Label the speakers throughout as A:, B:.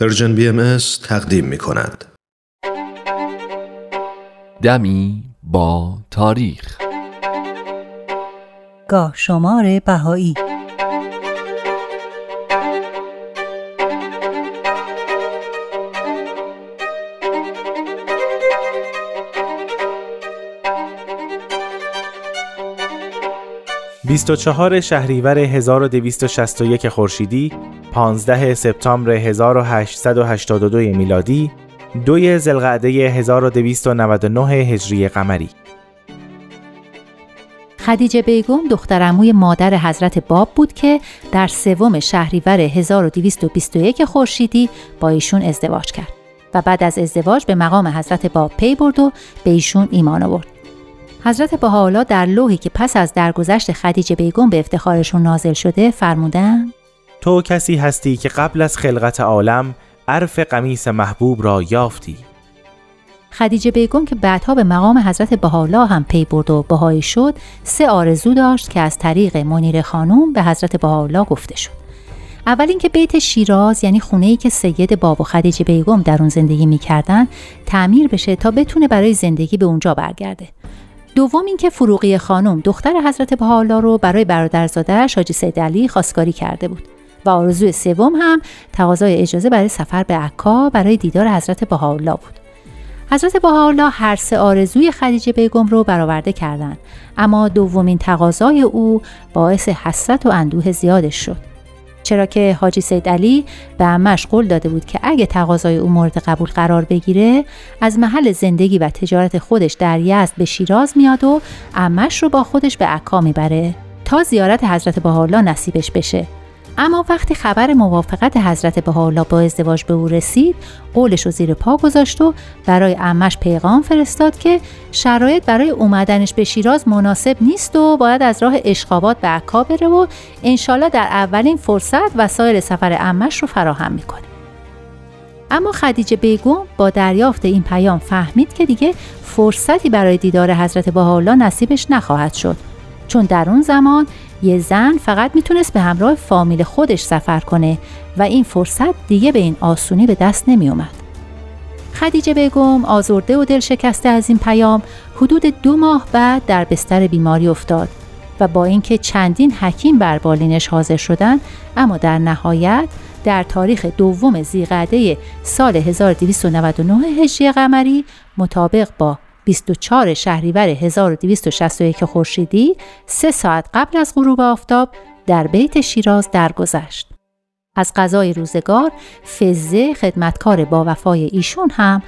A: پرژن بی ام تقدیم می کند.
B: دمی با تاریخ
C: گاه شمار بهایی
D: 24 شهریور 1261 خورشیدی 15 سپتامبر 1882 میلادی دوی زلقعده 1299 هجری قمری
E: خدیجه بیگم دخترموی مادر حضرت باب بود که در سوم شهریور 1221 خورشیدی با ایشون ازدواج کرد و بعد از ازدواج به مقام حضرت باب پی برد و به ایشون ایمان آورد. حضرت بهاءالله در لوحی که پس از درگذشت خدیجه بیگم به افتخارشون نازل شده فرمودن
D: تو کسی هستی که قبل از خلقت عالم عرف قمیس محبوب را یافتی.
E: خدیجه بیگم که بعدها به مقام حضرت بهاءالله هم پی برد و بهایی شد سه آرزو داشت که از طریق منیر خانوم به حضرت بهاءالله گفته شد. اول اینکه بیت شیراز یعنی خونه ای که سید باب و خدیجه بیگم در اون زندگی می‌کردن تعمیر بشه تا بتونه برای زندگی به اونجا برگرده. دوم اینکه فروغی خانم دختر حضرت بهاءالله رو برای برادرزادهش حاجی سید علی خواستگاری کرده بود. و آرزوی سوم هم تقاضای اجازه برای سفر به عکا برای دیدار حضرت بهاءالله بود. حضرت بهاءالله هر سه آرزوی خدیجه بیگم رو برآورده کردند اما دومین تقاضای او باعث حسرت و اندوه زیادش شد. چرا که حاجی سید علی به امش قول داده بود که اگه تقاضای او مورد قبول قرار بگیره از محل زندگی و تجارت خودش در یزد به شیراز میاد و امش رو با خودش به عکا می‌بره تا زیارت حضرت بهاءالله نصیبش بشه. اما وقتی خبر موافقت حضرت بهاءالله با ازدواج به او رسید قولش رو زیر پا گذاشت و برای امش پیغام فرستاد که شرایط برای اومدنش به شیراز مناسب نیست و باید از راه اشخابات به عکا بره و انشالله در اولین فرصت وسایل سفر امش رو فراهم می‌کنه. اما خدیجه بیگم با دریافت این پیام فهمید که دیگه فرصتی برای دیدار حضرت بهاءالله نصیبش نخواهد شد. چون در اون زمان یه زن فقط می‌تونست به همراه فامیل خودش سفر کنه و این فرصت دیگه به این آسونی به دست نمی اومد. خدیجه بیگم آزرده و دل شکسته از این پیام حدود دو ماه بعد در بستر بیماری افتاد و با اینکه چندین حکیم بر بالینش حاضر شدند اما در نهایت در تاریخ دوم زیقعده سال 1299 هجری قمری مطابق با 24 شهریور 1261 خورشیدی سه ساعت قبل از غروب آفتاب در بیت شیراز درگذشت. از غذای روزگار فزه خدمتکار با وفای ایشون هم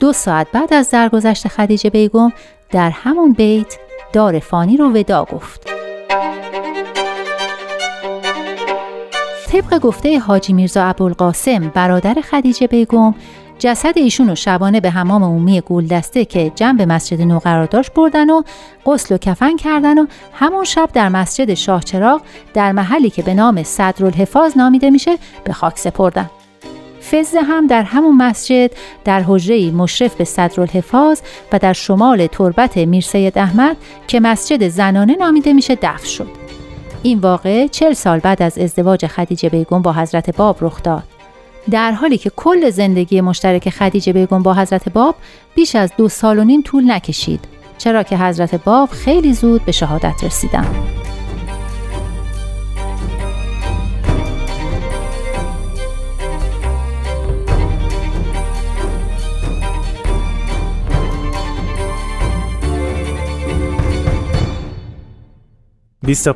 E: دو ساعت بعد از درگذشت خدیجه بیگم در همون بیت دار فانی رو ودا گفت. طبق گفته حاجی میرزا ابوالقاسم برادر خدیجه بیگم جسد ایشون رو شبانه به حمام عمومی گولدسته که جنب مسجد نو قرار داشت بردن و غسل و کفن کردن و همون شب در مسجد شاهچراغ در محلی که به نام صدرالحفاظ نامیده میشه به خاک سپردن. فزه هم در همون مسجد در حجره مشرف به صدرالحفاظ و در شمال تربت می‌رسید احمد که مسجد زنانه نامیده میشه دفن شد. این واقع چل سال بعد از ازدواج خدیجه بیگم با حضرت باب رخ داد. در حالی که کل زندگی مشترک خدیجه بیگم با حضرت باب بیش از دو سال و نیم طول نکشید چرا که حضرت باب خیلی زود به شهادت رسیدن.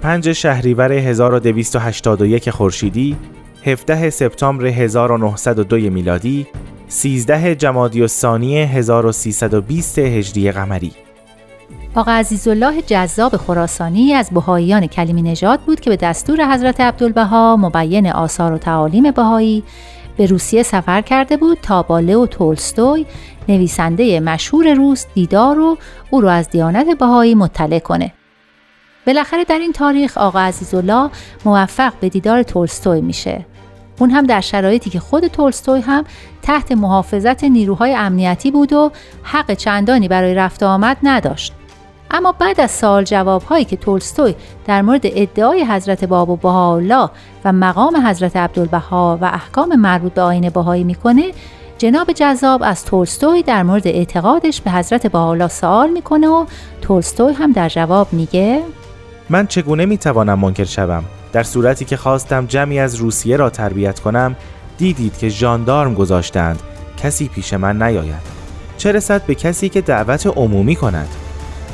D: پنج شهریور 1281 خورشیدی 17 سپتامبر 1902 میلادی 13 جمادی الثانی 1320 هجری قمری
E: آقا عزیزالله جذاب خراسانی از بهاییان کلیمی نژاد بود که به دستور حضرت عبدالبها مبین آثار و تعالیم بهایی به روسیه سفر کرده بود تا با و تولستوی نویسنده مشهور روس دیدار و او را از دیانت بهایی مطلع کنه. بالاخره در این تاریخ آقا عزیزالله موفق به دیدار تولستوی میشه اون هم در شرایطی که خود تولستوی هم تحت محافظت نیروهای امنیتی بود و حق چندانی برای رفت آمد نداشت. اما بعد از سال جواب هایی که تولستوی در مورد ادعای حضرت باب و بهاءالله و مقام حضرت عبدالبها و احکام مربوط به آین بهایی می‌کنه جناب جذاب از تولستوی در مورد اعتقادش به حضرت بهاءالله سوال می‌کنه و تولستوی هم در جواب میگه
D: من چگونه می‌توانم منکر شوم در صورتی که خواستم جمعی از روسیه را تربیت کنم دیدید که ژاندارم گذاشتند. کسی پیش من نیاید. چه رسد به کسی که دعوت عمومی کند؟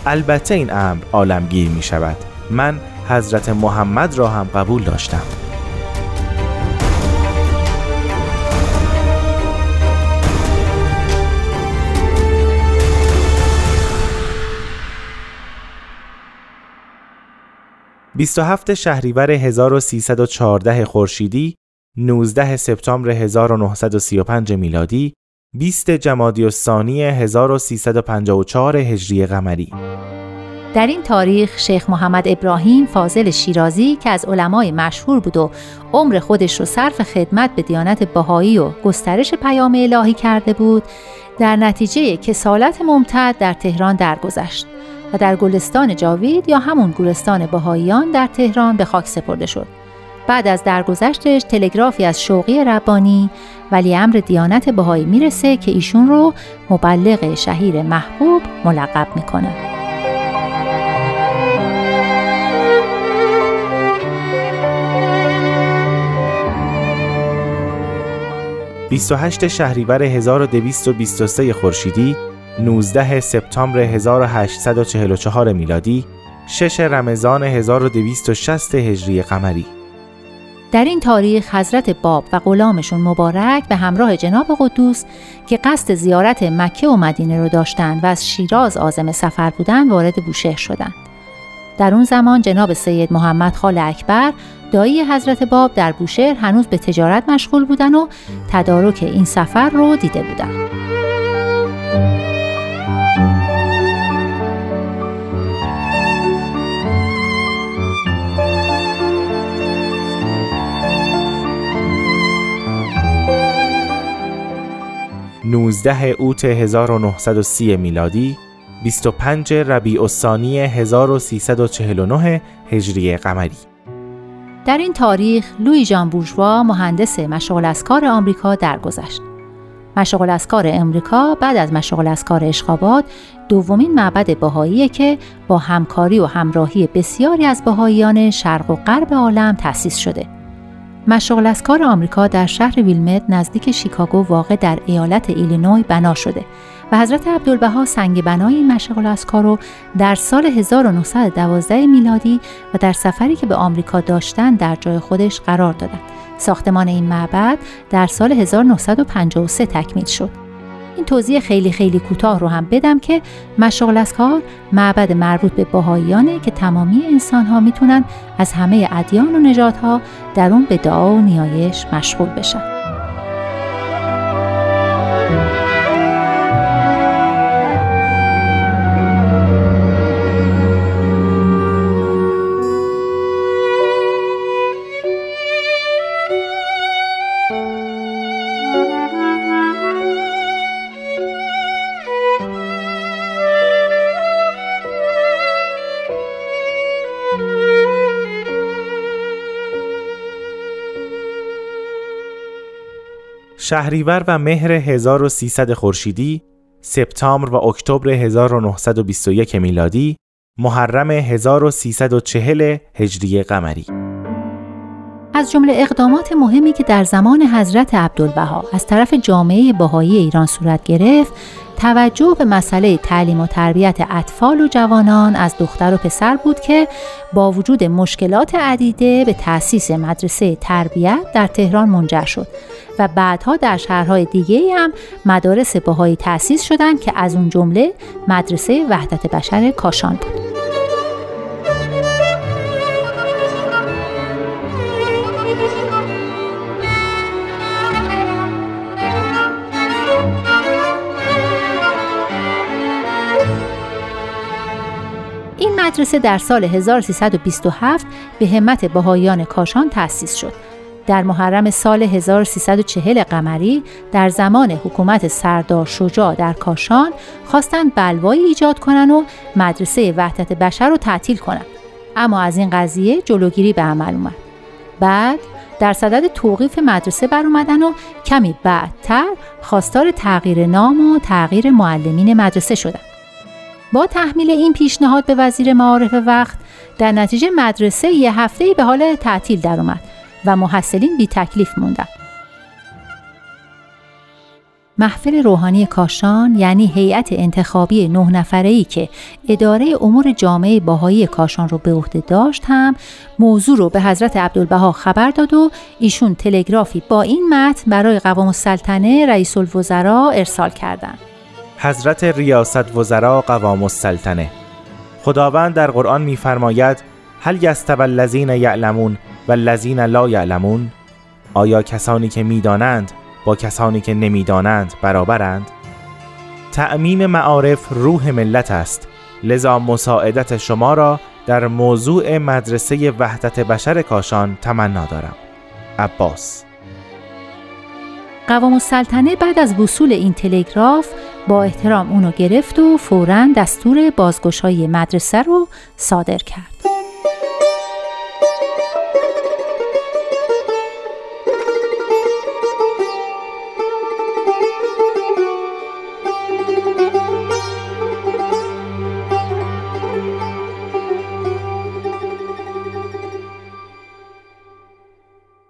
D: البته این امر عالمگیر می شود من حضرت محمد را هم قبول داشتم. بیست و هفت شهریور 1314 خورشیدی 19 سپتامبر 1935 میلادی 20 جمادی الثانی 1354 هجری قمری.
E: در این تاریخ شیخ محمد ابراهیم فاضل شیرازی که از علمای مشهور بود و عمر خودش رو صرف خدمت به دیانت بهایی و گسترش پیام الهی کرده بود در نتیجه کسالت ممتد در تهران درگذشت. و در گلستان جاوید یا همون گلستان بهاییان در تهران به خاک سپرده شد بعد از درگذشتش تلگرافی از شوقی ربانی ولی امر دیانت بهایی می‌رسه که ایشون رو مبلغ شهیر محبوب ملقب می‌کنه.
D: ...28 شهریور 1223 خورشیدی 19 سپتامبر 1844 میلادی 6 رمضان 1260 هجری قمری
E: در این تاریخ حضرت باب و غلامشون مبارک به همراه جناب قدوس که قصد زیارت مکه و مدینه رو داشتند و از شیراز آزم سفر بودند وارد بوشهر شدند. در اون زمان جناب سید محمد خال اکبر دایی حضرت باب در بوشهر هنوز به تجارت مشغول بودن و تدارک این سفر رو دیده بودند.
D: 19 اوت 1930 میلادی 25 ربیع الثانی 1349 هجری قمری
E: در این تاریخ لوی جان بورژوا مهندس مشغول از کار آمریکا درگذشت. مشغول از کار امریکا بعد از مشغول از کار اشخابات دومین معبد بهایی که با همکاری و همراهی بسیاری از بهاییان شرق و غرب عالم تأسیس شده. مشغل از کار آمریکا در شهر ویلمت نزدیک شیکاگو واقع در ایالت ایلینوی بنا شده و حضرت عبدالبها سنگ بنای این مشغل از رو در سال 1912 میلادی و در سفری که به آمریکا داشتن در جای خودش قرار دادند. ساختمان این معبد در سال 1953 تکمیل شد. این توضیح خیلی خیلی کوتاه رو هم بدم که مشغل از کار معبد مربوط به باهاییانه که تمامی انسان ها می‌تونن از همه ادیان و نجات ها در اون به دعا و نیایش مشغول بشن.
D: شهریور و مهر 1300 خورشیدی، سپتامبر و اکتبر 1921 میلادی، محرم 1340 هجری قمری.
E: از جمله اقدامات مهمی که در زمان حضرت عبدالبها از طرف جامعه بهایی ایران صورت گرفت توجه به مسئله تعلیم و تربیت اطفال و جوانان از دختر و پسر بود که با وجود مشکلات عدیده به تأسیس مدرسه تربیت در تهران منجر شد و بعدها در شهرهای دیگه هم مدارس بهایی تأسیس شدند که از اون جمله مدرسه وحدت بشر کاشان بود. مدرسه در سال 1327 به همت بهاییان کاشان تأسیس شد. در محرم سال 1340 قمری در زمان حکومت سردار شجاع در کاشان خواستند بلوایی ایجاد کنند و مدرسه وحدت بشر رو تعطیل کنند اما از این قضیه جلوگیری به عمل اومد. بعد در صدد توقیف مدرسه بر اومدن و کمی بعدتر خواستار تغییر نام و تغییر معلمین مدرسه شدند با تحمیل این پیشنهاد به وزیر معارف وقت در نتیجه مدرسه یه هفته به حال تعطیل در اومد و محصلین بی تکلیف موندن. محفل روحانی کاشان یعنی هیئت انتخابی نه نفره که اداره امور جامعه باهایی کاشان رو به عهده داشت هم موضوع رو به حضرت عبدالبها خبر داد و ایشون تلگرافی با این متن برای قوام السلطنه رئیس الوزراء ارسال کردند.
D: حضرت ریاست وزراء قوام السلطنه خداوند در قرآن میفرماید هل یستوی الذین یعلمون و الذین لا یعلمون؟ آیا کسانی که می‌دانند با کسانی که نمی‌دانند برابرند؟ تعمیم معارف روح ملت است. لذا مساعدت شما را در موضوع مدرسه وحدت بشر کاشان تمنا دارم. عباس
E: قوام السلطنه بعد از وصول این تلگراف با احترام اونو گرفت و فورا دستور بازگشایی مدرسه رو صادر کرد.